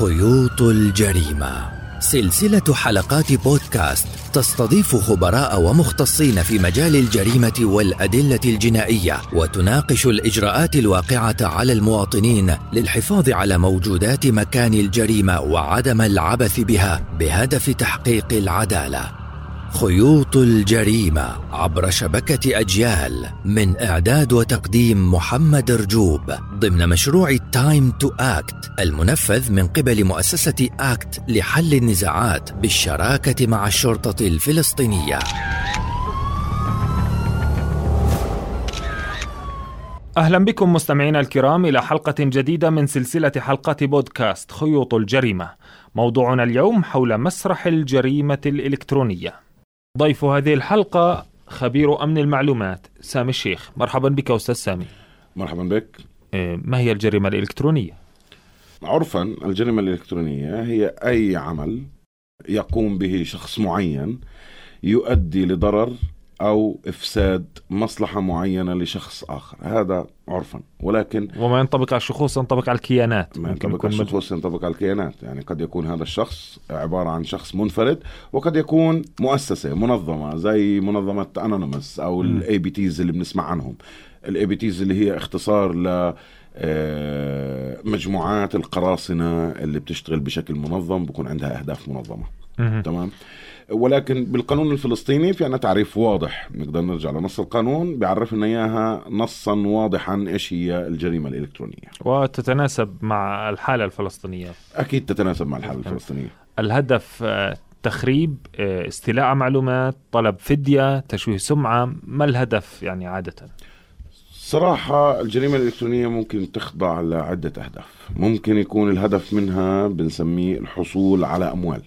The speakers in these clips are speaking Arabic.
خيوط الجريمة. سلسلة حلقات بودكاست تستضيف خبراء ومختصين في مجال الجريمة والأدلة الجنائية وتناقش الإجراءات الواقعة على المواطنين للحفاظ على موجودات مكان الجريمة وعدم العبث بها بهدف تحقيق العدالة. خيوط الجريمة عبر شبكة أجيال من إعداد وتقديم محمد رجوب ضمن مشروع Time to Act المنفذ من قبل مؤسسة ACT لحل النزاعات بالشراكة مع الشرطة الفلسطينية. أهلا بكم مستمعينا الكرام إلى حلقة جديدة من سلسلة حلقات بودكاست خيوط الجريمة. موضوعنا اليوم حول مسرح الجريمة الإلكترونية. ضيف هذه الحلقة خبير أمن المعلومات سامي الشيخ. مرحبا بك أستاذ سامي. مرحبا بك. إيه، ما هي الجريمة الإلكترونية؟ عرفا الجريمة الإلكترونية هي أي عمل يقوم به شخص معين يؤدي لضرر أو إفساد مصلحة معينة لشخص آخر. هذا عرفا. ولكن وما ينطبق على الشخوص ينطبق على الكيانات. ما ينطبق على الشخوص ينطبق على الكيانات. يعني قد يكون هذا الشخص عبارة عن شخص منفرد وقد يكون مؤسسة منظمة زي منظمة Anonymous أو ال APTs اللي بنسمع عنهم. ال APTs اللي هي اختصار ل آه، مجموعات القراصنة اللي بتشتغل بشكل منظم بكون عندها أهداف منظمة. تمام؟ ولكن بالقانون الفلسطيني في عنا تعريف واضح. نقدر نرجع لنص القانون بيعرف لنا إياها نصا واضحا إيش هي الجريمة الإلكترونية. وتتناسب مع الحالة الفلسطينية. أكيد تتناسب مع الحالة الفلسطينية. الهدف آه، تخريب آه، استيلاء معلومات طلب فدية تشويه سمعة. ما الهدف يعني عادة؟ صراحة الجريمة الإلكترونية ممكن تخضع لعدة أهداف. ممكن يكون الهدف منها بنسميه الحصول على أموال.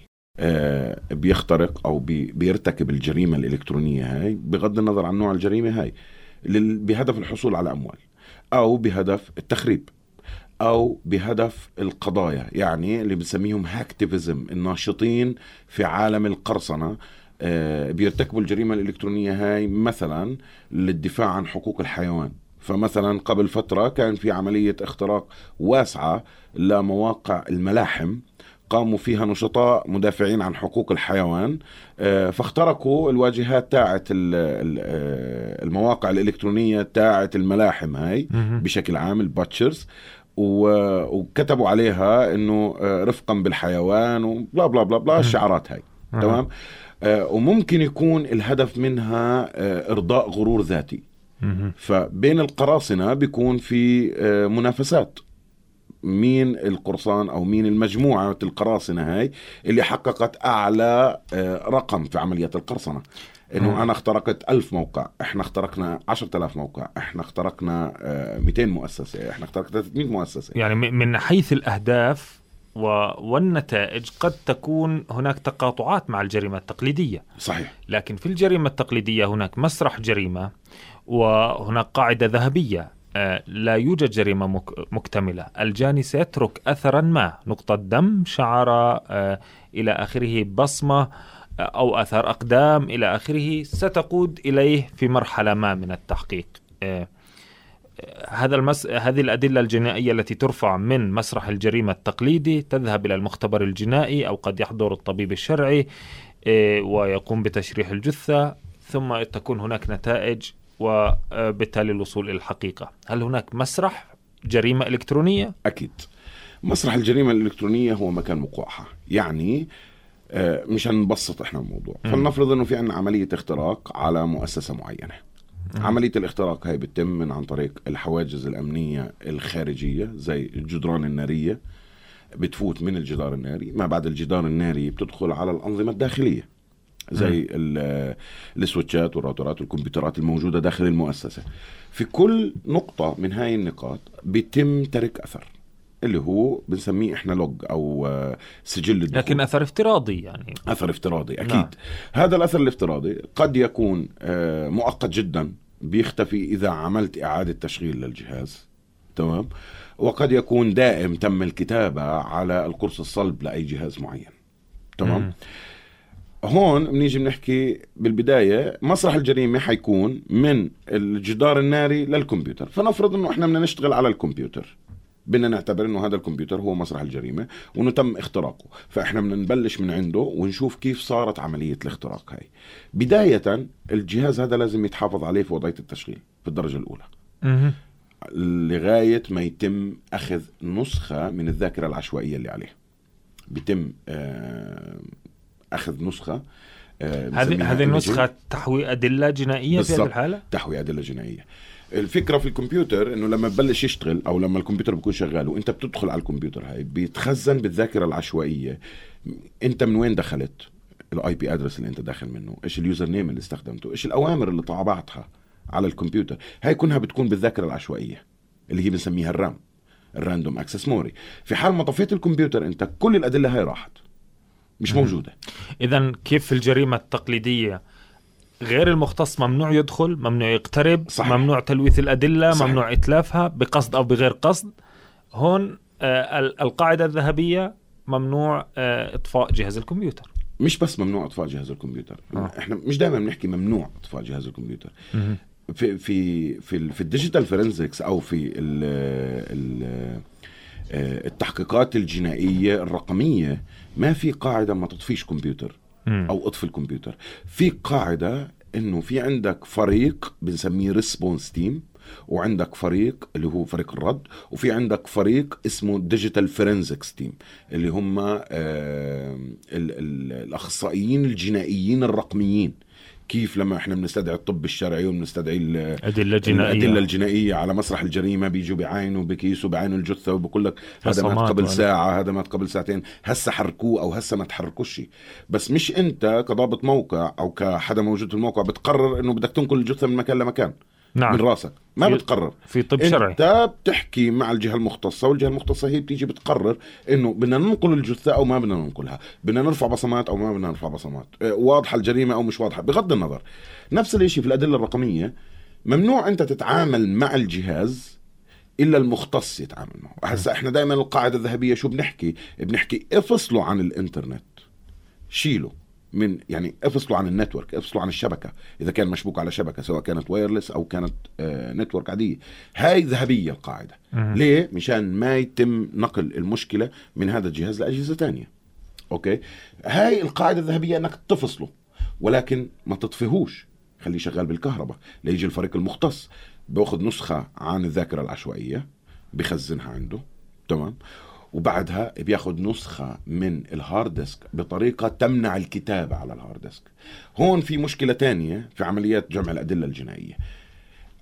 بيخترق أو بيرتكب الجريمة الإلكترونية هاي بغض النظر عن نوع الجريمة هاي بهدف الحصول على أموال أو بهدف التخريب أو بهدف القضايا يعني اللي بنسميهم hacktivism الناشطين في عالم القرصنة آه، بيرتكبوا الجريمة الإلكترونية هاي مثلا للدفاع عن حقوق الحيوان. فمثلا قبل فترة كان في عملية اختراق واسعة لمواقع الملاحم قاموا فيها نشطاء مدافعين عن حقوق الحيوان آه، فاخترقوا الواجهات تاعت آه، المواقع الإلكترونية تاعت الملاحم هاي بشكل عام الباتشرز وكتبوا عليها إنه آه، رفقا بالحيوان وبلا بلا بلا بلا الشعارات هاي تمام؟ وممكن يكون الهدف منها إرضاء غرور ذاتي. فبين القراصنة بيكون في منافسات. مين القرصان أو مين المجموعة القراصنة هاي اللي حققت أعلى آه، رقم في عمليه القرصنة. إنه أنا اخترقت ألف موقع إحنا اخترقنا عشرة آلاف موقع إحنا اخترقنا 200 آه، مؤسسة إحنا اخترقنا 300 مؤسسة. يعني من حيث الأهداف والنتائج قد تكون هناك تقاطعات مع الجريمة التقليدية. صحيح. لكن في الجريمة التقليدية هناك مسرح جريمة وهناك قاعدة ذهبية آه، لا يوجد جريمة مكتملة. الجاني سيترك أثرا ما نقطة دم شعر آه، إلى آخره بصمة آه، أو أثر أقدام إلى آخره. ستقود إليه في مرحلة ما من التحقيق. هذا المس... هذه الأدلة الجنائية التي ترفع من مسرح الجريمة التقليدي تذهب إلى المختبر الجنائي أو قد يحضر الطبيب الشرعي ويقوم بتشريح الجثة ثم تكون هناك نتائج وبالتالي الوصول إلى الحقيقة. هل هناك مسرح جريمة إلكترونية؟ أكيد. مسرح الجريمة الإلكترونية هو مكان وقوعها يعني آه، مش هنبسط إحنا الموضوع. فلنفرض إنه في عندنا عملية اختراق على مؤسسة معينة. عملية الاختراق هاي بتتم من عن طريق الحواجز الأمنية الخارجية زي الجدران النارية. بتفوت من الجدار الناري. ما بعد الجدار الناري بتدخل على الأنظمة الداخلية. زي السويتشات والراوترات والكمبيوترات الموجودة داخل المؤسسة. في كل نقطة من هاي النقاط بيتم ترك أثر اللي هو بنسميه إحنا لوج أو آه، سجل الدخول. لكن أثر افتراضي يعني. أثر افتراضي أكيد. نعم. هذا الأثر الافتراضي قد يكون آه، مؤقت جدا بيختفي إذا عملت إعادة تشغيل للجهاز. تمام؟ وقد يكون دائم تم الكتابة على القرص الصلب لأي جهاز معين. تمام. هون بنيجي بنحكي بالبداية مسرح الجريمة حيكون من الجدار الناري للكمبيوتر. فنفرض إنه إحنا بدنا نشتغل على الكمبيوتر. بدنا نعتبر إنه هذا الكمبيوتر هو مسرح الجريمة وانه تم اختراقه. فإحنا بدنا نبلش من عنده ونشوف كيف صارت عملية الاختراق هاي. بداية الجهاز هذا لازم يتحافظ عليه في وضعية التشغيل في الدرجة الأولى. لغاية ما يتم أخذ نسخة من الذاكرة العشوائية اللي عليه. بيتم آه، أخذ نسخة آه، هذه هذه. النسخة تحوي أدلة جنائية في هذه. الحالة؟ تحوي أدلة جنائية. الفكرة في الكمبيوتر إنه لما ببلش يشتغل أو لما الكمبيوتر بيكون شغال وأنت بتدخل على الكمبيوتر هاي بيتخزن بالذاكرة العشوائية. أنت من وين دخلت؟ ال IP address اللي أنت داخل منه. إيش ال user name اللي استخدمته؟ إيش الأوامر اللي طابعتها على الكمبيوتر؟ هاي كلها بتكون بالذاكرة العشوائية اللي هي بنسميها ال RAM ال random access memory في حال ما طفيت الكمبيوتر أنت كل الأدلة هاي راحت. مش موجودة. إذا كيف في الجريمة التقليدية؟ غير المختص ممنوع يدخل ممنوع يقترب صحيح. ممنوع تلويث الأدلة صحيح. ممنوع إتلافها بقصد أو بغير قصد. هون آه ال- القاعدة الذهبية ممنوع آه إطفاء جهاز الكمبيوتر. مش بس ممنوع إطفاء جهاز الكمبيوتر. آه. إحنا مش دائما بنحكي ممنوع إطفاء جهاز الكمبيوتر. في في في في ال digital forensics أو في ال ال آه، التحقيقات الجنائية الرقمية ما في قاعدة ما تطفيش كمبيوتر. أو اطفي الكمبيوتر في قاعدة إنه في عندك فريق بنسميه response team وعندك فريق اللي هو فريق الرد وفي عندك فريق اسمه digital forensics team اللي هم آه، ال- ال- الأخصائيين الجنائيين الرقميين كيف لما إحنا بنستدعي الطب الشرعي وبنستدعي ال- أدلة جنائية. الأدلة الجنائية على مسرح الجريمة بيجوا بعينوا بكيسوا بعينوا الجثة وبقول لك هذا مات قبل ولا- ساعة هذا مات قبل ساعتين هسه حركوه أو هسه ما تحركوش بس مش أنت كضابط موقع أو كحدا موجود في الموقع بتقرر إنه بدك تنقل الجثة من مكان لمكان. نعم. من راسك. ما في- بتقرر. في طب شرعي. انت بتحكي مع الجهة المختصة والجهة المختصة هي بتيجي بتقرر إنه بدنا ننقل الجثة أو ما بدنا ننقلها. بدنا نرفع بصمات أو ما بدنا نرفع بصمات. آه، واضحة الجريمة أو مش واضحة. بغض النظر نفس الشيء في الأدلة الرقمية ممنوع أنت تتعامل مع الجهاز إلا المختص يتعامل معه. هسا إحنا دائما القاعدة الذهبية شو بنحكي؟ بنحكي افصلوا عن الإنترنت. شيلوا. من يعني افصلوا عن النتورك افصلوا عن الشبكة إذا كان مشبوك على شبكة سواء كانت wireless أو كانت آه network عادية. هاي ذهبية القاعدة. ليه؟ مشان ما يتم نقل المشكلة من هذا الجهاز لأجهزة تانية. أوكي؟ هاي القاعدة الذهبية إنك تفصله ولكن ما تطفيهوش. خليه شغال بالكهرباء ليجي الفريق المختص باخذ نسخة عن الذاكرة العشوائية بخزنها عنده تمام؟ وبعدها بياخذ نسخة من ال hard disk بطريقة تمنع الكتابة على ال hard disk. هون في مشكلة تانية في عمليات جمع الأدلة الجنائية.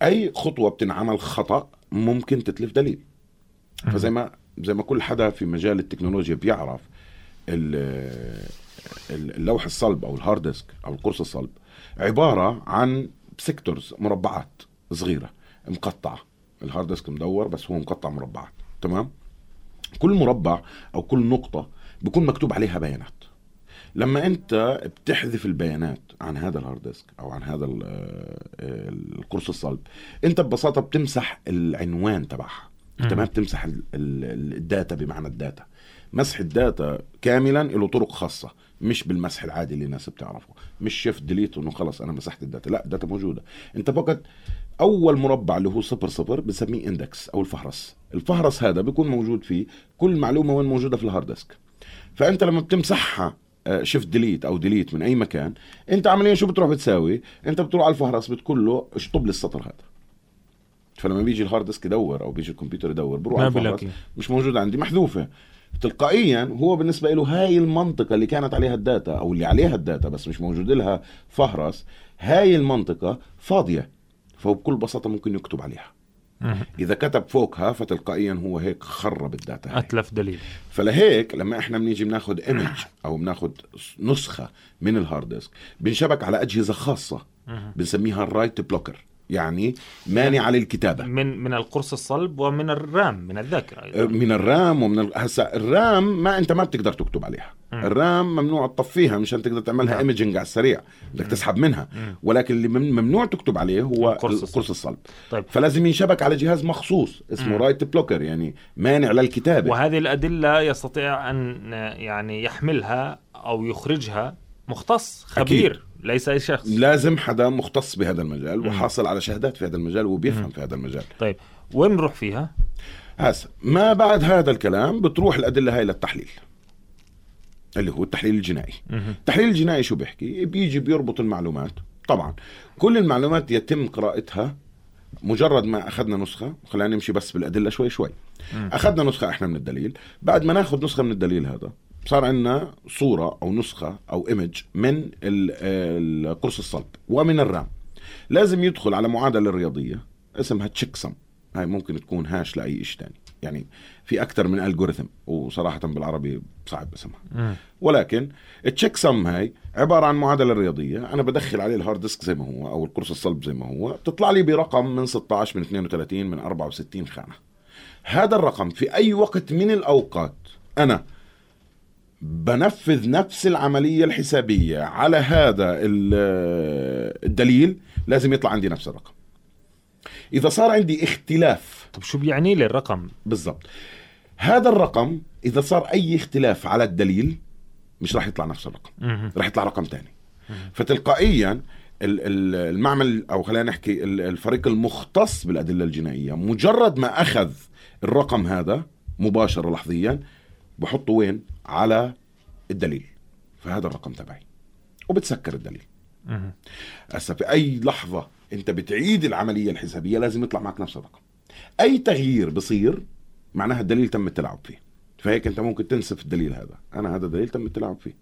أي خطوة بتنعمل خطأ ممكن تتلف دليل. فزي ما زي ما كل حدا في مجال التكنولوجيا بيعرف ال- ال- اللوح الصلب أو ال hard disk أو القرص الصلب عبارة عن sectors مربعات صغيرة مقطعة. ال hard disk مدور بس هو مقطع مربعات تمام؟ كل مربع أو كل نقطة بيكون مكتوب عليها بيانات. لما أنت بتحذف البيانات عن هذا ال hard disk أو عن هذا ال- القرص الصلب أنت ببساطة بتمسح العنوان تبعها. أنت. ما بتمسح ال- ال- ال data بمعنى ال data. مسح ال data كاملا له طرق خاصة مش بالمسح العادي اللي الناس بتعرفه. مش shift delete انه خلص أنا مسحت ال data. لا ال data موجودة. أنت فقط أول مربع اللي هو صفر صفر بنسميه index أو الفهرس. الفهرس هذا بيكون موجود فيه كل معلومة وين موجودة في ال hard disk. فأنت لما بتمسحها shift delete أو delete من أي مكان أنت عمليا شو بتروح بتساوي؟ أنت بتروح على الفهرس بتقول له اشطب لي السطر هذا. فلما بيجي ال hard disk يدور أو بيجي الكمبيوتر يدور بروح على الفهرس مش موجود عندي محذوفة. تلقائيا هو بالنسبة له هاي المنطقة اللي كانت عليها ال data أو اللي عليها ال data بس مش موجود لها فهرس هاي المنطقة فاضية. فهو بكل بساطة ممكن يكتب عليها. إذا كتب فوقها فتلقائيا هو هيك خرب ال data هاي. أتلف دليل فلهيك لما إحنا بنيجي بناخد image أو بناخد نسخة من ال hard disk بنشبك على أجهزة خاصة مم. بنسميها ال write blocker يعني مانعه للكتابة من من القرص الصلب ومن ال RAM من الذاكرة أيضا. من ال RAM ومن ال... هسا ال RAM ما أنت ما بتقدر تكتب عليها مم. ال RAM ممنوع تطفيها مشان تقدر تعملها نعم. imaging على السريع بدك تسحب منها مم. ولكن اللي مم- ممنوع تكتب عليه هو القرص الصلب. القرص الصلب طيب فلازم ينشبك على جهاز مخصوص اسمه. write blocker يعني مانع للكتابة وهذه الأدلة يستطيع أن يعني يحملها أو يخرجها مختص خبير ليس أي شخص لازم حدا مختص بهذا المجال مم. وحاصل على شهادات في هذا المجال وبيفهم مم. في هذا المجال طيب وين نروح فيها؟ هسا ما بعد هذا الكلام بتروح الأدلة هاي للتحليل اللي هو التحليل الجنائي مهم. التحليل الجنائي شو بيحكي بيجي بيربط المعلومات طبعا كل المعلومات يتم قراءتها مجرد ما أخذنا نسخة خلينا نمشي بس بالأدلة شوي شوي مم. أخذنا نسخة إحنا من الدليل بعد ما ناخذ نسخة من الدليل هذا صار عندنا صورة أو نسخة أو image من القرص الصلب ومن ال RAM. لازم يدخل على معادلة رياضية اسمها checksum هاي ممكن تكون hash لأي شيء ثاني يعني في أكثر من algorithm وصراحة بالعربي صعب اسمها. ولكن ال checksum هاي عبارة عن معادلة رياضية. أنا بدخل عليه ال hard disk زي ما هو أو القرص الصلب زي ما هو. بتطلع لي برقم من 16 من 32 من 64 خانة. هذا الرقم في أي وقت من الأوقات أنا بنفذ نفس العملية الحسابية. على هذا ال- الدليل لازم يطلع عندي نفس الرقم. إذا صار عندي اختلاف طب شو بيعني لي الرقم؟ بالضبط. هذا الرقم إذا صار أي اختلاف على الدليل مش راح يطلع نفس الرقم. راح يطلع رقم تاني. فتلقائيا ال- ال- المعمل أو خلينا نحكي ال- الفريق المختص بالأدلة الجنائية مجرد ما أخذ الرقم هذا مباشرة لحظيا بحطه وين؟ على الدليل. فهذا الرقم تبعي. وبتسكر الدليل. هسه في أي لحظة أنت بتعيد العملية الحسابية لازم يطلع معك نفس الرقم. أي تغيير بصير معناها الدليل تم التلاعب فيه. فهيك أنت ممكن تنسف الدليل هذا. أنا هذا الدليل تم التلاعب فيه.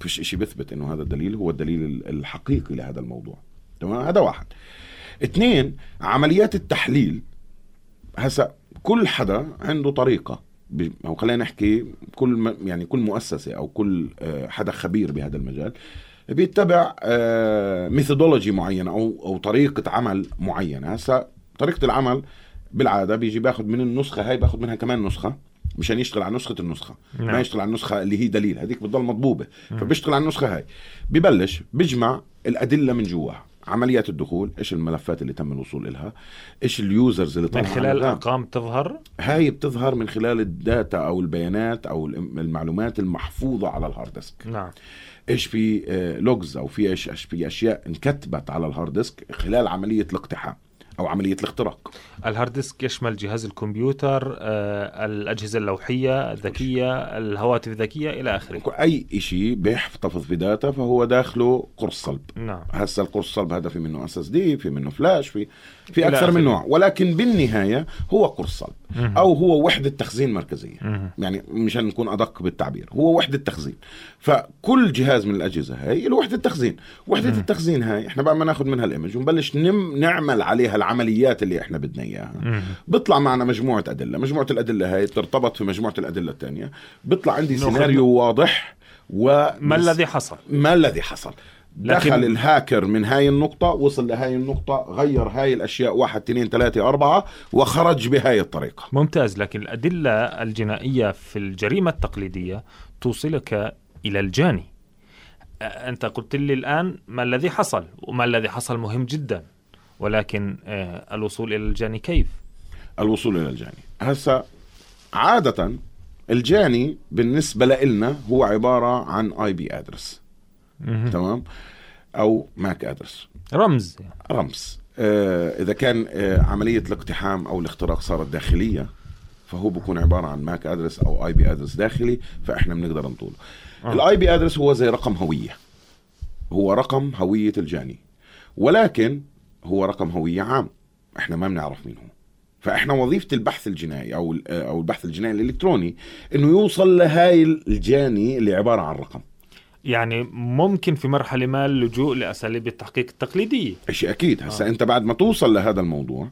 فيش إشي بيثبت إنه هذا الدليل هو الدليل ال- الحقيقي لهذا الموضوع. تمام؟ هذا واحد. اثنين عمليات التحليل. هسا كل حدا عنده طريقة ب- أو خلينا نحكي كل يعني كل مؤسسة أو كل آه، حدا خبير بهذا المجال بيتبع methodology معينة أو أو طريقة عمل معينة. هسا طريقة العمل بالعادة بيجي باخذ من النسخة هاي باخذ منها كمان نسخة مشان يشتغل على نسخة النسخة. ما نعم. يشتغل على النسخة اللي هي دليل. هذيك بتضل مضبوبة فبيشتغل على النسخة هاي. ببلش بيجمع الأدلة من جواها. عمليات الدخول إيش الملفات اللي تم الوصول لها إيش ال users اللي من خلال. أرقام تظهر هاي بتظهر من خلال ال data أو البيانات أو الم- المعلومات المحفوظة على ال hard disk. نعم. إيش في logs أو في إيش في أشياء انكتبت على ال hard disk خلال عملية الاقتحام. أو عملية الاختراق. ال hard disk يشمل جهاز الكمبيوتر آه، الأجهزة اللوحية الذكية الهواتف الذكية إلى آخره. أي شيء بيحتفظ ب data فهو داخله قرص صلب. نعم. هسه القرص صلب هذا في منه SSD في منه فلاش في في أكثر. من نوع ولكن بالنهاية هو قرص صلب. أو هو وحدة تخزين مركزية. يعني مشان نكون أدق بالتعبير هو وحدة تخزين فكل جهاز من الأجهزة هاي له وحدة تخزين وحدة التخزين هاي إحنا بقى ما ناخذ منها الإيمج ونبلش نم نعمل عليها العمليات اللي إحنا بدنا إياها. بيطلع معنا مجموعة أدلة مجموعة الأدلة هاي ترتبط في مجموعة الأدلة الثانية بيطلع عندي سيناريو واضح و ما الذي حصل؟ ما الذي حصل لكن- دخل الهاكر من هاي النقطة وصل لهاي النقطة غير هاي الأشياء واحد اثنين ثلاثة أربعة وخرج بهاي الطريقة ممتاز لكن الأدلة الجنائية في الجريمة التقليدية توصلك إلى الجاني أنت قلت لي الآن ما الذي حصل وما الذي حصل مهم جدا ولكن الوصول إلى الجاني كيف؟ الوصول إلى الجاني هسا عادة الجاني بالنسبة لنا هو عبارة عن آي بي ادرس. تمام؟ أو ماك أدرس. رمز. رمز. آه إذا كان آه عملية الاقتحام أو الاختراق صارت داخلية فهو بكون عبارة عن MAC address أو IP address داخلي فإحنا بنقدر نطوله. آه. ال IP address هو زي رقم هوية. هو رقم هوية الجاني. ولكن هو رقم هوية عام. إحنا ما بنعرف مين هو. فإحنا وظيفة البحث الجنائي أو ال- أو البحث الجنائي الإلكتروني إنه يوصل لهاي الجاني اللي عبارة عن رقم. يعني ممكن في مرحلة ما اللجوء لأساليب التحقيق التقليدية. شيء أكيد. هسا أنت بعد ما توصل لهذا الموضوع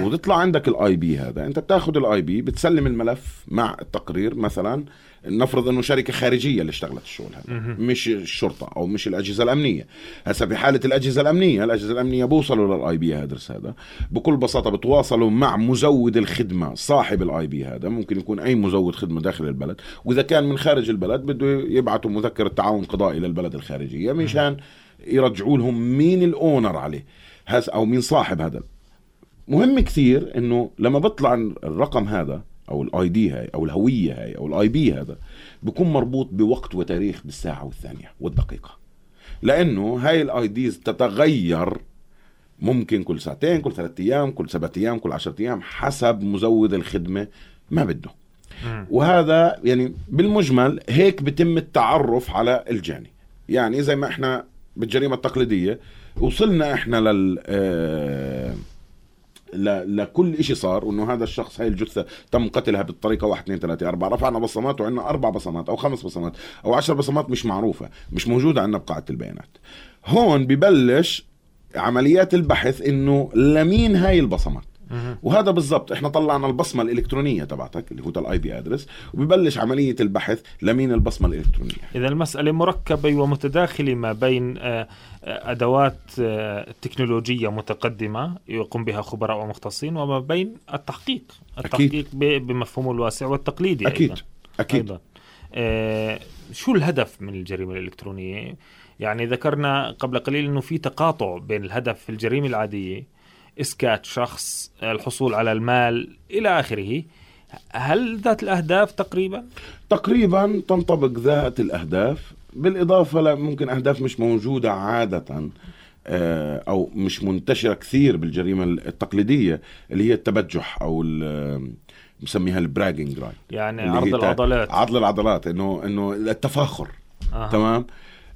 وتطلع عندك ال IP هذا. انت بتاخذ ال IP بتسلم الملف مع التقرير مثلا. نفرض إنه شركة خارجية اللي اشتغلت الشغل هذا. مش الشرطة أو مش الأجهزة الأمنية. هسا في حالة الأجهزة الأمنية الأجهزة الأمنية بوصلوا لل IP هذا هذا. بكل بساطة بتواصلوا مع مزود الخدمة صاحب ال IP هذا. ممكن يكون أي مزود خدمة داخل البلد. وإذا كان من خارج البلد بده يبعثوا مذكرة تعاون قضائي للبلد الخارجية. مشان يرجعوا لهم مين ال owner عليه. أو مين صاحب هذا. مهم كثير إنه لما بيطلع الرقم هذا أو ال ID هاي أو الهوية هاي أو ال IP هذا بيكون مربوط بوقت وتاريخ بالساعة والثانية والدقيقة. لأنه هاي ال IDs تتغير ممكن كل ساعتين كل ثلاثة أيام كل سبعة أيام كل عشرة أيام حسب مزود الخدمة ما بده. وهذا يعني بالمجمل هيك بتم التعرف على الجاني. يعني زي ما إحنا بالجريمة التقليدية وصلنا إحنا لل آه، لكل شيء صار وإنه هذا الشخص هاي الجثة تم قتلها بالطريقة 1 2 3 4 رفعنا بصمات وعندنا أربع بصمات أو خمس بصمات أو عشر بصمات مش معروفة مش موجودة عندنا بقاعدة البيانات هون ببلش عمليات البحث إنه لمين هاي البصمات. وهذا بالضبط إحنا طلعنا البصمة الإلكترونية تبعتك اللي هو ال IP address وببلش عملية البحث لمين البصمة الإلكترونية. إذا المسألة مركبة ومتداخلة ما بين آه، آه، أدوات آه، تكنولوجية متقدمة يقوم بها خبراء ومختصين وما بين التحقيق. التحقيق ب- بمفهومه الواسع والتقليدي أكيد أيضا. أكيد. أيضا. آه، شو الهدف من الجريمة الإلكترونية؟ يعني ذكرنا قبل قليل أنه في تقاطع بين الهدف في الجريمة العادية إسكات شخص الحصول على المال إلى آخره. هل ذات الأهداف تقريبا؟ تقريبا تنطبق ذات الأهداف. بالإضافة لممكن أهداف مش موجودة عادة آه، أو مش منتشرة كثير بالجريمة التقليدية اللي هي التبجح أو بنسميها ال bragging right يعني عرض العضلات. عضل العضلات انه إنه التفاخر. آه. تمام؟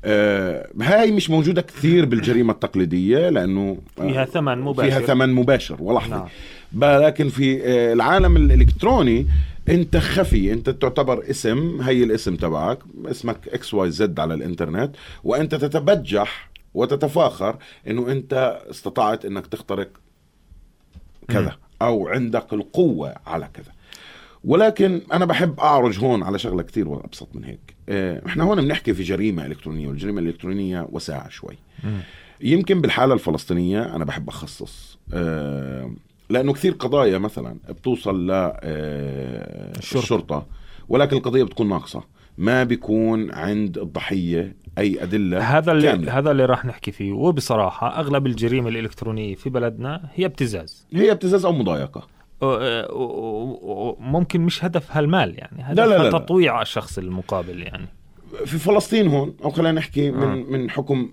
آه هاي مش موجودة كثير بالجريمة التقليدية لأنه آه، فيها ثمن مباشر. فيها ثمن مباشر ولحظة نعم. لكن في آه، العالم الإلكتروني أنت خفي أنت تعتبر اسم هي الاسم تبعك اسمك X Y Z على الإنترنت وأنت تتبجح وتتفاخر أنه أنت استطعت أنك تخترق كذا أو عندك القوة على كذا. ولكن أنا بحب أعرج هون على شغلة كثير ابسط من هيك. آه، إحنا هون بنحكي في جريمة إلكترونية والجريمة الإلكترونية واسعة شوي. يمكن بالحالة الفلسطينية أنا بحب أخصص. آه، لأنه كثير قضايا مثلا بتوصل ل آه، ولكن القضية بتكون ناقصة. ما بيكون عند الضحية أي أدلة هذا اللي كاملة. هذا اللي راح نحكي فيه. وبصراحة أغلب الجريمة الإلكترونية في بلدنا هي ابتزاز. هي ابتزاز أو مضايقة. وممكن مش هدفها المال يعني لا، لا، هدفها لا. تطويع الشخص المقابل يعني في فلسطين هون أو خلينا نحكي آه. من من حكم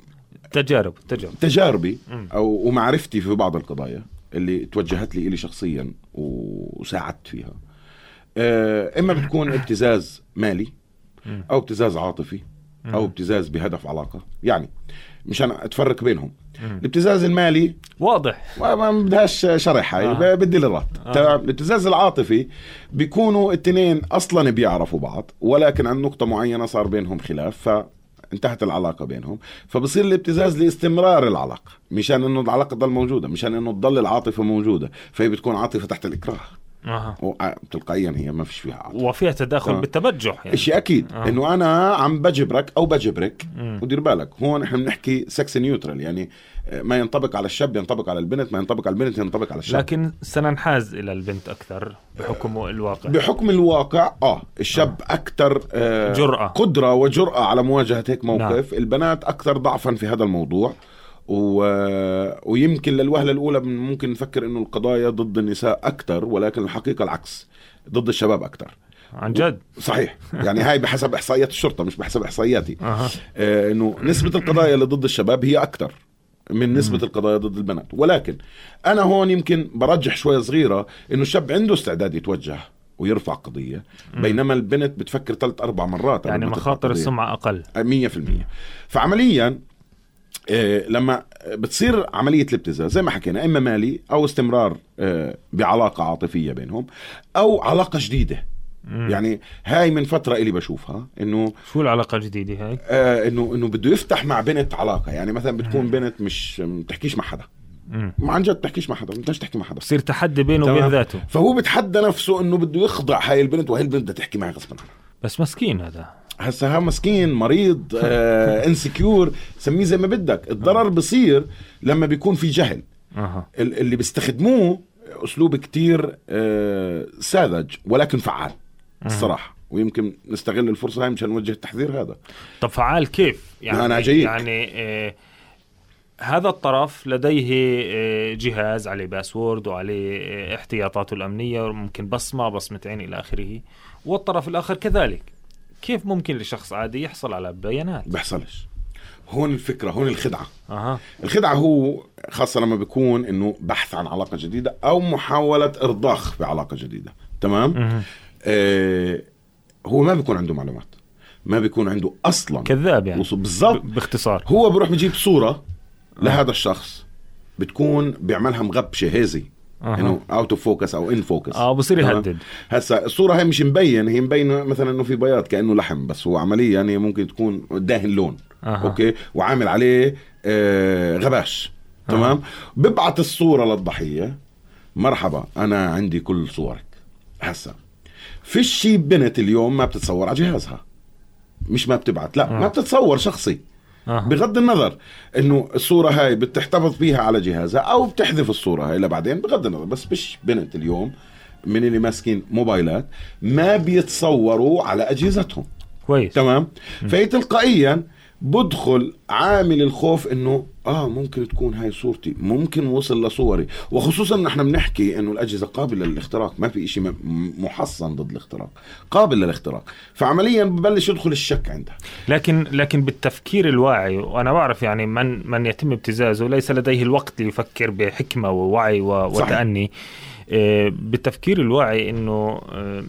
تجارب تجارب تجاربي. أو ومعرفتي في بعض القضايا اللي توجهت لي إلي شخصيا وساعدت فيها آه، إما بتكون ابتزاز مالي. أو ابتزاز عاطفي أو ابتزاز بهدف علاقة يعني مشان أتفرق بينهم. الابتزاز المالي واضح ما بدهاش شرح هاي آه. آه. بالدولارات آه. تمام الابتزاز العاطفي بيكونوا التنين أصلا بيعرفوا بعض ولكن عن نقطة معينة صار بينهم خلاف فانتهت العلاقة بينهم فبصير الابتزاز لاستمرار العلاقة مشان إنه العلاقة تضل موجودة مشان إنه تضل العاطفة موجودة فهي بتكون عاطفة تحت الإكراه أها. وتلقائيا هي ما فيش فيها عاطفة وفيها تداخل آه. بالتبجح يعني شيء أكيد آه. آه. إنه أنا عم بجبرك أو بجبرك. ودير بالك هون إحنا بنحكي sex neutral يعني آه، ما ينطبق على الشاب ينطبق على البنت ما ينطبق على البنت ينطبق على الشاب لكن سننحاز إلى البنت أكثر بحكم الواقع بحكم الواقع آه الشاب أكثر آه جرأة. قدرة وجرأة على مواجهة هيك موقف نعم. البنات أكثر ضعفا في هذا الموضوع و... ويمكن للوهلة الأولى ممكن نفكر إنه القضايا ضد النساء أكثر ولكن الحقيقة العكس ضد الشباب أكثر عن جد؟ صحيح. يعني هاي بحسب إحصائيات الشرطة مش بحسب إحصائياتي. أها. آه إنه نسبة القضايا اللي ضد الشباب هي أكثر من نسبة القضايا ضد البنات. ولكن أنا هون يمكن برجح شوية صغيرة إنه الشاب عنده استعداد يتوجه ويرفع قضية بينما البنت بتفكر ثلاث أربع مرات يعني مخاطر قضية. السمعة أقل. مية في المية. فعمليا آه، لما بتصير عملية الابتزاز زي ما حكينا إما مالي أو استمرار آه، بعلاقة عاطفية بينهم أو علاقة جديدة. مم. يعني هاي من فترة إلي بشوفها إنه شو العلاقة الجديدة هاي؟ آه إنه إنه بده يفتح مع بنت علاقة. يعني مثلا بتكون بنت مش بتحكيش مع حدا. مم. ما عن جد بتحكيش مع حدا ما بدهاش تحكي مع حدا. بصير تحدي بينه. وبين ذاته. فهو بتحدى نفسه إنه بده يخضع هاي البنت وهي البنت بدها تحكي معي غصبا. عنها بس مسكين هذا. هسا ها مسكين مريض آه insecure سميه زي ما بدك. الضرر بصير لما بيكون في جهل. اللي بيستخدموه أسلوب كتير آه ساذج ولكن فعال الصراحة. ويمكن نستغل الفرصة هاي مشان نوجه التحذير هذا. طب فعال كيف؟ يعني أنا جايك. يعني آه هذا الطرف لديه آه جهاز عليه password وعليه آه احتياطاته الأمنية وممكن بصمة بصمة عين إلى آخره والطرف الآخر كذلك. كيف ممكن لشخص عادي يحصل على بيانات؟ بيحصلش. هون الفكرة هون الخدعة. أها. الخدعة هو خاصة لما بيكون إنه بحث عن علاقة جديدة أو محاولة إرضاخ بعلاقة جديدة. تمام؟ مهم. آه هو ما بيكون عنده معلومات. ما بيكون عنده أصلا كذاب يعني. بالضبط. باختصار. هو بيروح بجيب صورة لهذا الشخص بتكون بيعملها مغبشة هيزي. إنه out of focus أو in focus آه بصير يهدد. هسا الصورة هي مش مبين هي مبينه مثلا إنه في بياض كأنه لحم بس هو عمليا هي ممكن تكون داهن لون. أها. okay؟ وعامل عليه آه غباش. تمام؟ ببعت الصورة للضحية. مرحبا أنا عندي كل صورك. هسا في شي بنت اليوم ما بتتصور على جهازها. مش ما بتبعت لا آه. ما بتتصور شخصي. أها. بغض النظر إنه الصورة هاي بتحتفظ بيها على جهازها أو بتحذف الصورة هاي لبعدين بغض النظر بس مش بنت اليوم من اللي ماسكين موبايلات ما بيتصوروا على أجهزتهم. كويس. تمام؟ فهي تلقائيا بدخل عامل الخوف إنه آه ممكن تكون هاي صورتي ممكن وصل لصوري. وخصوصا نحن بنحكي إنه الأجهزة قابلة للاختراق ما في شيء محصن ضد الاختراق قابل للاختراق. فعمليا ببلش يدخل الشك عندها. لكن لكن بالتفكير الواعي وأنا بعرف يعني من من يتم ابتزازه ليس لديه الوقت ليفكر بحكمة ووعي و- صحيح. آه، بالتفكير الواعي إنه آه،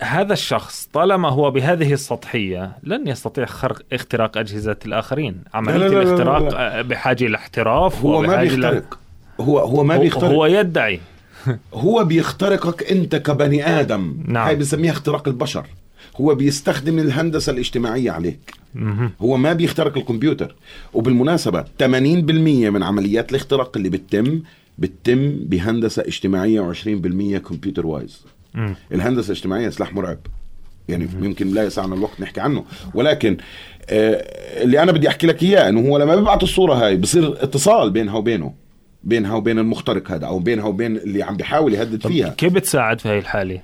هذا الشخص طالما هو بهذه السطحية لن يستطيع خرق اختراق أجهزة الآخرين. عملية لا لا لا لا الاختراق لا. آه، بحاجة إلى احتراف هو ما بيخترق. هو هو ما بيخترق. هو يدعي. هو بيخترقك أنت كبني آدم. نعم. هاي بنسميها اختراق البشر. هو بيستخدم الهندسة الاجتماعية عليك. هو ما بيخترق الكمبيوتر. وبالمناسبة 80% من عمليات الاختراق اللي بتتم بتتم بهندسة اجتماعية و20% كمبيوتر وايز مم. الهندسة الاجتماعية سلاح مرعب. يعني يمكن لا يسعنا الوقت نحكي عنه. ولكن آه اللي أنا بدي أحكي لك إياه إنه هو لما بيبعت الصورة هاي بصير اتصال بينها وبينه بينها وبين المخترق هذا أو بينها وبين اللي عم بيحاول يهدد فيها. كيف بتساعد في هاي الحالة؟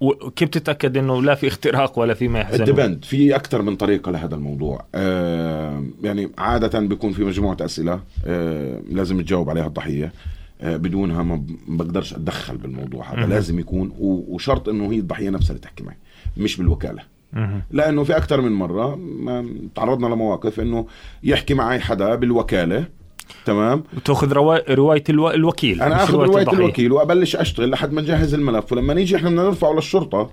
وكيف تتأكد إنه لا في اختراق ولا في ما الدبند في أكثر من طريقة لهذا الموضوع. آه يعني عادة بيكون في مجموعة أسئلة آه لازم تجاوب عليها الضحية. بدونها ما بقدرش أتدخل بالموضوع هذا. لازم يكون وشرط إنه هي الضحية نفسها اللي تحكي معي مش بالوكالة. لأنه في أكثر من مرة ما تعرضنا لمواقف إنه يحكي معي حدا بالوكالة تمام وتأخذ روا... رواية ألو... الوكيل أنا أخذ رواية الضحية. الوكيل وأبلش أشتغل لحد ما نجهز الملف ولما نيجي إحنا بدنا نرفعه للشرطة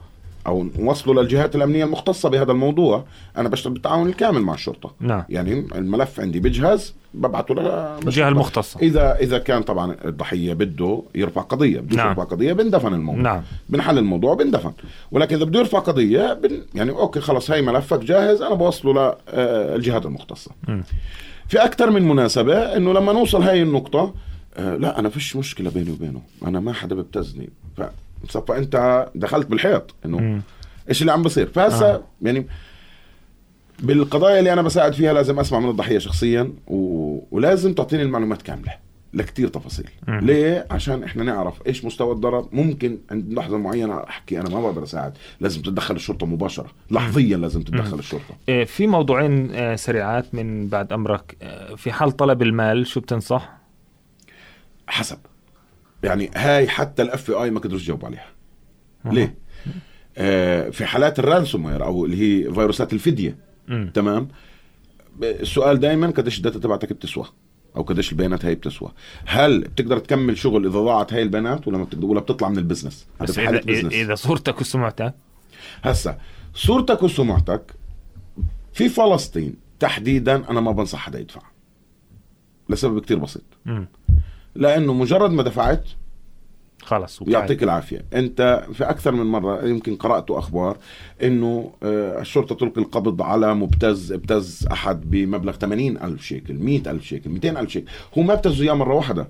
أو نوصله للجهات الأمنية المختصة بهذا الموضوع أنا بشتغل بالتعاون الكامل مع الشرطة. نعم. يعني الملف عندي بجهز ببعته للشرطة. الجهه المختصة. إذا إذا كان طبعا الضحية بده يرفع قضية بده نعم. يرفع قضية بندفن الموضوع. نعم. بنحل الموضوع بندفن ولكن إذا بده يرفع قضية بن يعني أوكي خلص هاي ملفك جاهز أنا بوصله للجهات المختصة. مم. في أكثر من مناسبة إنه لما نوصل هاي النقطة آه لا أنا فيش مشكلة بيني وبينه. أنا ما حدا ببتزني ف فانت دخلت بالحيط إنه. إيش اللي عم بصير فهسه آه. آه. يعني بالقضايا اللي أنا بساعد فيها لازم أسمع من الضحية شخصيا و... ولازم تعطيني المعلومات كاملة لكتير تفاصيل مم. ليه عشان إحنا نعرف إيش مستوى الضرر ممكن عند لحظة معينة أحكي أنا ما بقدر أساعد لازم تتدخل الشرطة مباشرة لحظيا لازم تتدخل مم. الشرطة إيه، في موضوعين آه، سريعات من بعد أمرك آه، في حال طلب المال شو بتنصح؟ حسب يعني هاي حتى ال FBI ما قدروا يجاوبوا عليها. ليه؟ آه في حالات ال ransomware أو اللي هي فيروسات الفدية. تمام؟ السؤال دائما قديش ال data تبعتك بتسوى؟ أو قديش البيانات هاي بتسوى؟ هل بتقدر تكمل شغل إذا ضاعت هاي البيانات ولا ما بتقدر؟ ولا بتطلع من ال business؟ بس حالة business إذا صورتك وسمعتك. هسا صورتك وسمعتك في فلسطين تحديدا أنا ما بنصح حدا يدفع. لسبب كتير بسيط. مم. لأنه مجرد ما دفعت خلص. يعطيك العافية. أنت في أكثر من مرة يمكن قراتوا أخبار إنه آه، الشرطة تلقي القبض على مبتز ابتز أحد بمبلغ 80 ألف شيكل 100 ألف شيكل 200 ألف شيكل. هو ما ابتزه اياه مرة واحدة.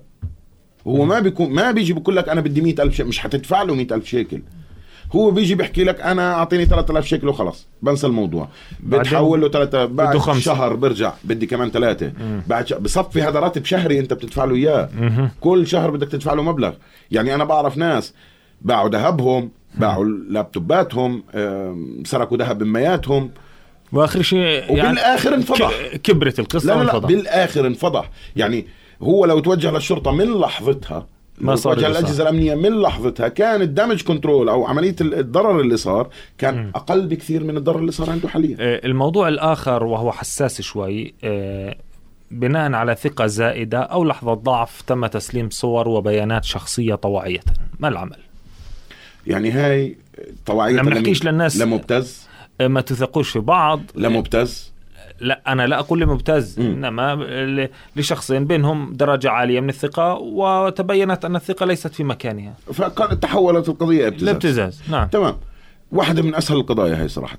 هو ما بيكون ما بيجي بيقول لك أنا بدي 100 ألف شيكل مش حتدفع له 100 ألف شيكل. هو بيجي بيحكي لك أنا أعطيني 3000 شيكل وخلاص بنسى الموضوع. بتحول له ثلاثة بعد بده خمسة. شهر برجع بدي كمان ثلاثة. مم. بعد ش... بصفي هذا راتب شهري أنت بتدفع له إياه. كل شهر بدك تدفع له مبلغ. يعني أنا بعرف ناس باعوا ذهبهم باعوا لابتوباتهم سرقوا ذهب بمياتهم وآخر شيء يعني وبالآخر انفضح. كبرت القصة لا لا لا. بالآخر انفضح. يعني هو لو توجه للشرطة من لحظتها ما صار وجه اللي صار. الأجهزة الأمنية من لحظتها كان الدمج كنترول أو عملية الضرر اللي صار كان مم. أقل بكثير من الضرر اللي صار عنده حاليا آه، الموضوع الآخر وهو حساس شوي آه، بناء على ثقة زائدة أو لحظة ضعف تم تسليم صور وبيانات شخصية طوعية ما العمل؟ يعني هاي طوعيه لما؟ نحكيش للناس لمبتز آه، ما تثقوش في بعض لمبتز لا أنا لا أقول لمبتز ل- لشخصين بينهم درجة عالية من الثقة وتبينت أن الثقة ليست في مكانها فكانت تحولت القضية ابتزاز الابتزاز نعم تمام واحدة من أسهل القضايا هي صراحة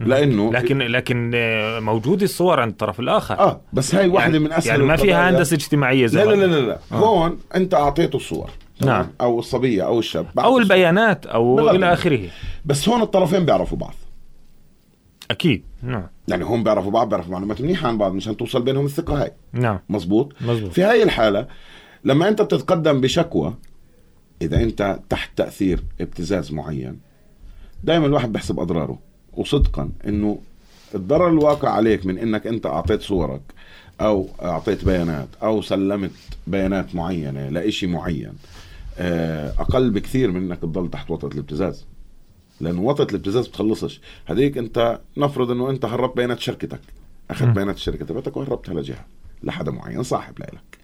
لأنه لكن لكن آه، موجودة الصور عند الطرف الآخر آه بس هاي واحدة من أسهل يعني ما فيها القضايا. هندسة اجتماعية زي لا لا لا لا, لا. آه. هون أنت أعطيته الصور؟ نعم. أو الصبية أو الشاب الصور. البيانات إلى النظر. آخره بس هون الطرفين بيعرفوا بعض أكيد. نعم. يعني هم بيعرفوا بعض بيعرفوا معلومات منيحه عن بعض مشان توصل بينهم الثقة هاي. نعم. مزبوط مزبوط في هاي الحالة لما أنت بتتقدم بشكوى إذا أنت تحت تأثير ابتزاز معين دائما الواحد بيحسب أضراره. وصدقا إنه الضرر الواقع عليك من إنك أنت أعطيت صورك أو أعطيت بيانات أو سلمت بيانات معينة لإشي معين آه، أقل بكثير من إنك تضل تحت وطأة الابتزاز. لأنه وطأة الابتزاز بتخلصش. هذيك أنت نفرض إنه أنت هربت بيانات شركتك. أخذت. بيانات الشركة تبعتك وهربتها لجهه لحدا معين صاحب لك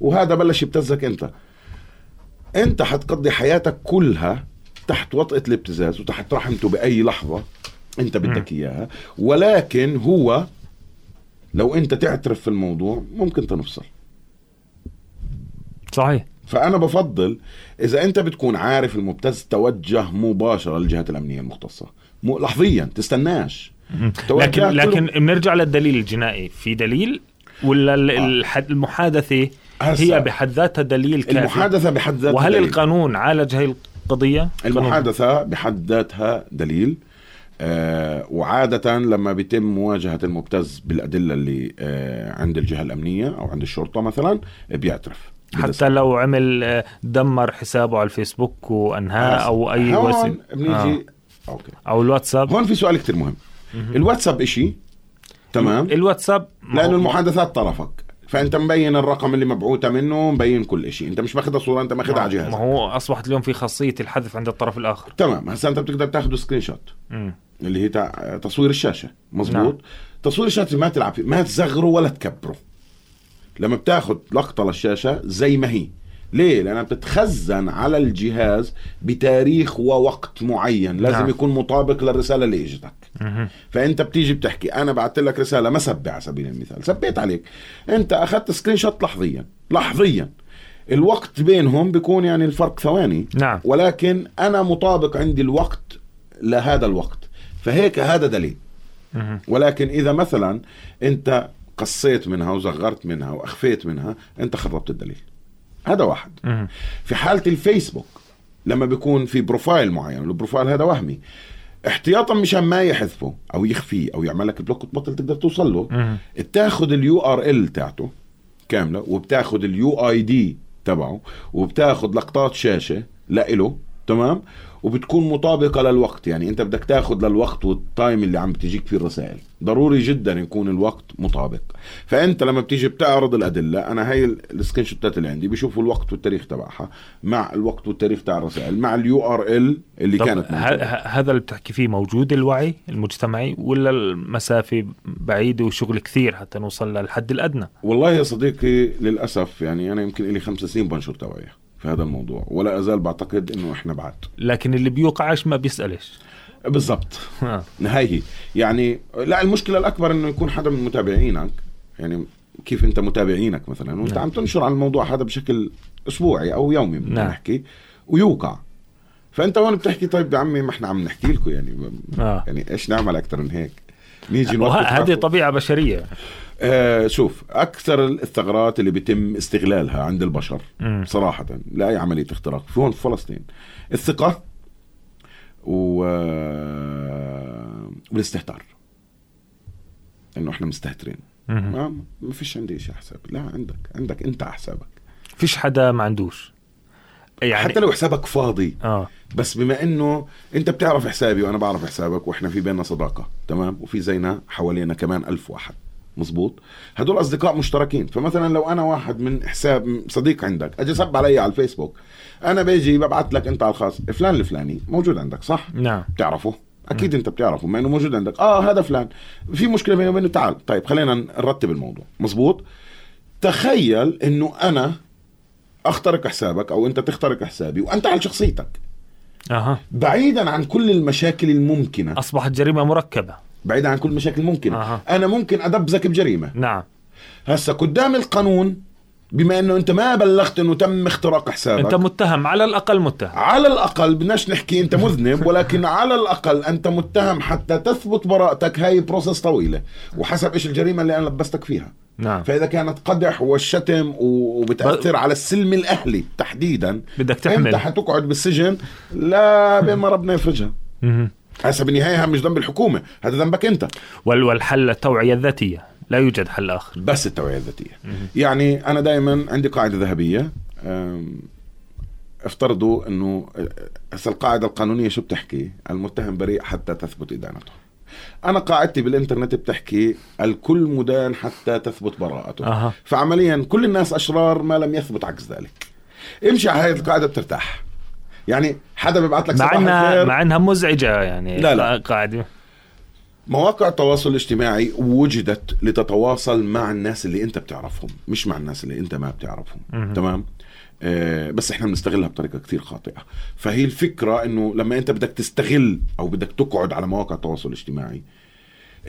وهذا بلش يبتزك أنت. أنت حتقضي حياتك كلها تحت وطأة الابتزاز وتحت رحمته بأي لحظة أنت بدك إياها. ولكن هو لو أنت تعترف في الموضوع ممكن تنفصل. صحيح. فأنا بفضل إذا أنت بتكون عارف المبتز توجه مباشرة للجهات الأمنية المختصة. مو لحظيا تستناش. لكن لكن بنرجع للدليل الجنائي. في دليل ولا آه. هسا. هي بحد ذاتها دليل كافي؟ المحادثة بحد ذاتها وهل دليل. القانون عالج هاي القضية؟ قانون- المحادثة بحد ذاتها دليل. آه وعادة لما بيتم مواجهة المبتز بالأدلة اللي آه عند الجهة الأمنية أو عند الشرطة مثلا بيعترف. حتى لو عمل آه، دمر حسابه على الفيسبوك وأنهاه أو أي هون وسيلة. بنيجي آه. آه. أوكي. أو الواتساب. هون في سؤال كتير مهم. الواتساب إشي؟ تمام. الواتساب لأنه المحادثات طرفك. فأنت مبين الرقم اللي مبعوثة منه مبين كل إشي. أنت مش ماخذها صورة أنت ماخذها على ما جهازك هو أصبحت اليوم في خاصية الحذف عند الطرف الآخر. تمام. هسا أنت بتقدر تاخذ screenshot. اللي هي تصوير الشاشة. مزبوط نعم. نعم. تصوير الشاشة ما تلعب فيه. ما تصغره ولا تكبره. لما بتاخذ لقطة للشاشه زي ما هي. ليه؟ لأنها بتتخزن على الجهاز بتاريخ ووقت معين. لازم نعم. يكون مطابق للرسالة اللي إجتك. فأنت بتيجي بتحكي أنا بعثت لك رسالة مسبة على سبيل المثال سبيت عليك. أنت أخذت screenshot لحظيا لحظيا. الوقت بينهم بيكون يعني الفرق ثواني. نعم. ولكن أنا مطابق عندي الوقت لهذا الوقت. فهيك هذا دليل. ولكن إذا مثلا أنت قصيت منها وصغرت منها وأخفيت منها أنت خربت الدليل هذا واحد. في حالة الفيسبوك لما بيكون في profile معين ال profile هذا وهمي احتياطا مشان ما يحذفه أو يخفيه أو يعمل لك block وتبطل تقدر توصل له. بتاخذ ال URL تاعته كاملة وبتاخذ ال UID تبعه وبتاخذ لقطات شاشة لإله تمام؟ وبتكون مطابقة للوقت يعني أنت بدك تاخذ للوقت وال time اللي عم بتجيك فيه الرسائل. ضروري جدا يكون الوقت مطابق. فأنت لما بتيجي بتعرض الأدلة أنا هاي ال- ال screenshot ات اللي عندي بيشوفوا الوقت والتاريخ تبعها مع الوقت والتاريخ تاع الرسائل مع ال URL اللي كانت هذا اللي بتحكي فيه موجود الوعي المجتمعي ولا المسافة بعيدة وشغل كثير حتى نوصل للحد الأدنى؟ والله يا صديقي للأسف يعني أنا يمكن لي خمس سنين بنشر توعية. في هذا الموضوع. ولا أزال بعتقد إنه إحنا بعد. لكن اللي بيوقعش ما بيسالش بالضبط. هاي هي يعني لا المشكلة الأكبر إنه يكون حدا من متابعينك. يعني كيف أنت متابعينك مثلا؟ وأنت نعم. عم تنشر عن الموضوع هذا بشكل أسبوعي أو يومي نعم. نحكي ويوقع. فأنت هون بتحكي؟ طيب يا عمي ما إحنا عم نحكي لكم يعني. آه. يعني إيش نعمل أكثر من هيك؟ نيجي نوقف هذه. طبيعة بشرية. آه شوف أكثر الثغرات اللي بيتم استغلالها عند البشر مم. صراحة لاي عملية اختراق في هون في فلسطين الثقة و... والاستهتار. إنه إحنا مستهترين. ما ما فيش عندي شيء حساب لا عندك عندك أنت حسابك فيش حدا ما عندوش. يعني حتى لو حسابك فاضي آه. بس بما إنه أنت بتعرف حسابي وأنا بعرف حسابك وإحنا في بيننا صداقة تمام؟ وفي زينا حوالينا كمان ألف واحد. مزبوط هدول أصدقاء مشتركين. فمثلا لو أنا واحد من حساب صديق عندك أجي سب علي على الفيسبوك. أنا بيجي ببعث لك أنت على الخاص فلان الفلاني موجود عندك صح؟ نعم. بتعرفه؟ أكيد أنت بتعرفه ما إنه موجود عندك. آه هذا فلان. في مشكلة بيني وبينه؟ تعال. طيب خلينا نرتب الموضوع. مزبوط تخيل إنه أنا أخترق حسابك أو أنت تخترق حسابي وأنت على شخصيتك. أها. بعيدا عن كل المشاكل الممكنة. أصبحت جريمة مركبة. بعيدا عن كل المشاكل الممكنه أها. أنا ممكن أدبزك بجريمة. نعم. هسا قدام القانون بما إنه أنت ما بلغت إنه تم اختراق حسابك. أنت متهم على الأقل متهم. على الأقل بدناش نحكي أنت مذنب ولكن على الأقل أنت متهم حتى تثبت براءتك. هاي بروسس طويلة وحسب إيش الجريمة اللي أنا لبستك فيها. نعم. فإذا كانت قدح والشتم وبتأثر على السلم الأهلي تحديدا بدك تحمل. انت حتقعد بالسجن؟ لا بين ما ربنا يفرجها. هسه بالنهاية مش ذنب الحكومة هذا ذنبك أنت. وال- والحل التوعية الذاتية لا يوجد حل آخر. بس التوعية الذاتية. يعني أنا دائما عندي قاعدة ذهبية افترضوا إنه هسه القاعدة القانونية شو بتحكي؟ المتهم بريء حتى تثبت إدانته. أنا قاعدتي بالإنترنت بتحكي الكل مدان حتى تثبت براءته. أها. فعمليا كل الناس أشرار ما لم يثبت عكس ذلك. امشي على هذه القاعدة بترتاح. يعني حدا بيبعث لك مع صباح انها الخير. مع إنها مزعجة يعني لا، لا. قاعدة. مواقع التواصل الاجتماعي وجدت لتتواصل مع الناس اللي أنت بتعرفهم مش مع الناس اللي أنت ما بتعرفهم مهم. تمام؟ آه بس إحنا بنستغلها بطريقة كثير خاطئة. فهي الفكرة إنه لما أنت بدك تستغل أو بدك تقعد على مواقع التواصل الاجتماعي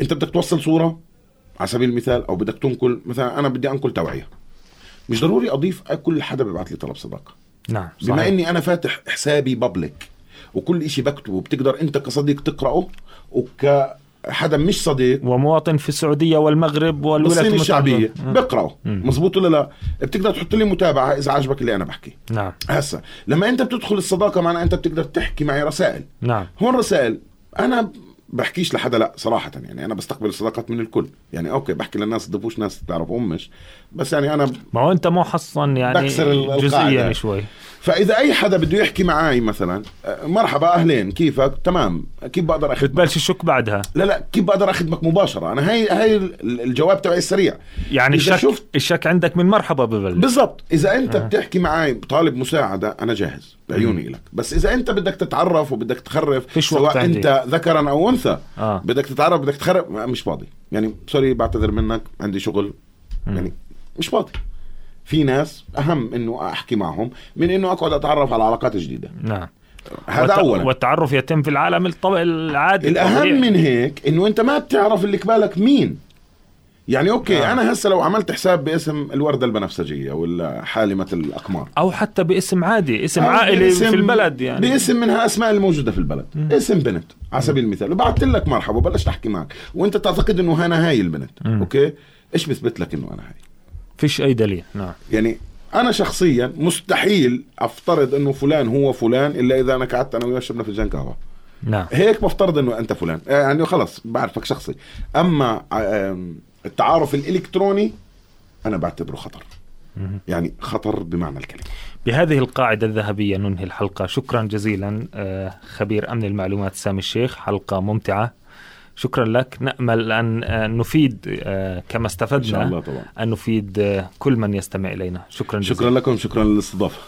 أنت بدك توصل صورة على سبيل المثال أو بدك تنقل مثلا أنا بدي أنقل توعية. مش ضروري أضيف كل حدا بيبعث لي طلب صداقة. نعم بما صحيح. إني أنا فاتح حسابي بابليك وكل إشي بكتبه بتقدر أنت كصديق تقرأه وكحدا مش صديق. ومواطن في السعودية والمغرب والولايات المتحدة. الشعبية. مم. بقرأه. مزبوط ولا لا؟ بتقدر تحط لي متابعة إذا عجبك اللي أنا بحكي. نعم. هسا لما أنت بتدخل الصداقة معناها أنت بتقدر تحكي معي رسائل. نعم. هون رسائل. أنا بحكيش لحدا لا صراحة يعني أنا بستقبل الصداقات من الكل. يعني أوكي بحكي للناس تضيفوش ناس تعرفهم مش بس يعني أنا ما هو أنت محصن يعني جزئيا. شوي. فإذا أي حدا بده يحكي معي مثلا مرحبا أهلين كيفك؟ تمام. كيف بقدر اخدمك بتبلش الشك بعدها. لا لا كيف بقدر أخدمك مباشرة؟ أنا هاي هاي ال- الجواب تبعي السريع. يعني الشك شفت- الشك عندك من مرحبا ببلش. بالضبط. إذا أنت آه. بتحكي معي طالب مساعدة أنا جاهز بعيوني لك. بس إذا أنت بدك تتعرف وبدك تخرف سواء عندي. أنت ذكرا أو أنثى آه. بدك تتعرف بدك تخرف ما- مش فاضي. يعني سوري بعتذر منك عندي شغل. مم. يعني مش فاضي. في ناس أهم إنه أحكي معهم من إنه أقعد أتعرف على علاقات جديدة. نعم. هذا والت- اولا. والتعرف يتم في العالم الطبع العادي الأهم الطبيعي. من هيك إنه أنت ما بتعرف اللي قبالك مين. يعني okay آه. آه. أنا هسه لو عملت حساب باسم الوردة البنفسجية ولا حالمة الأقمار. أو حتى باسم عادي اسم أو عائلي باسم- في البلد يعني. باسم من هالاسماء الموجودة في البلد. مم. اسم بنت على سبيل المثال. وبعثت لك مرحبا وبلشت أحكي معك. وأنت تعتقد إنه أنا هاي البنت. مم. okay؟ إيش بثبت لك إنه أنا هاي؟ فيش أي دليل نعم. يعني أنا شخصيا مستحيل أفترض إنه فلان هو فلان إلا إذا أنا قعدت أنا وياه شربنا فنجان قهوة. نعم. هيك بفترض إنه أنت فلان. يعني خلص بعرفك شخصي. أما التعارف الإلكتروني أنا بعتبره خطر. يعني خطر بمعنى الكلمة. بهذه القاعدة الذهبية ننهي الحلقة. شكرا جزيلا آه، خبير أمن المعلومات سامي الشيخ. حلقة ممتعة. شكرا لك. نأمل أن آه، نفيد آه، كما إن شاء استفدنا الله طبعا. أن نفيد كل من يستمع إلينا. شكرا جزيلا. شكرا لكم. شكرا للإستضافة.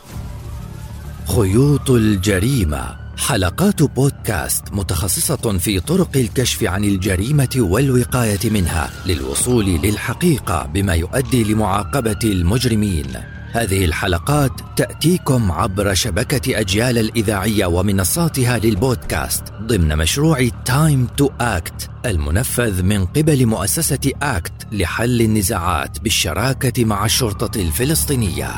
خيوط الجريمة. حلقات بودكاست متخصصة في طرق الكشف عن الجريمة والوقاية منها للوصول للحقيقة بما يؤدي لمعاقبة المجرمين. هذه الحلقات تأتيكم عبر شبكة أجيال الإذاعية ومنصاتها للبودكاست ضمن مشروع Time to Act المنفذ من قبل مؤسسة ACT لحل النزاعات بالشراكة مع الشرطة الفلسطينية.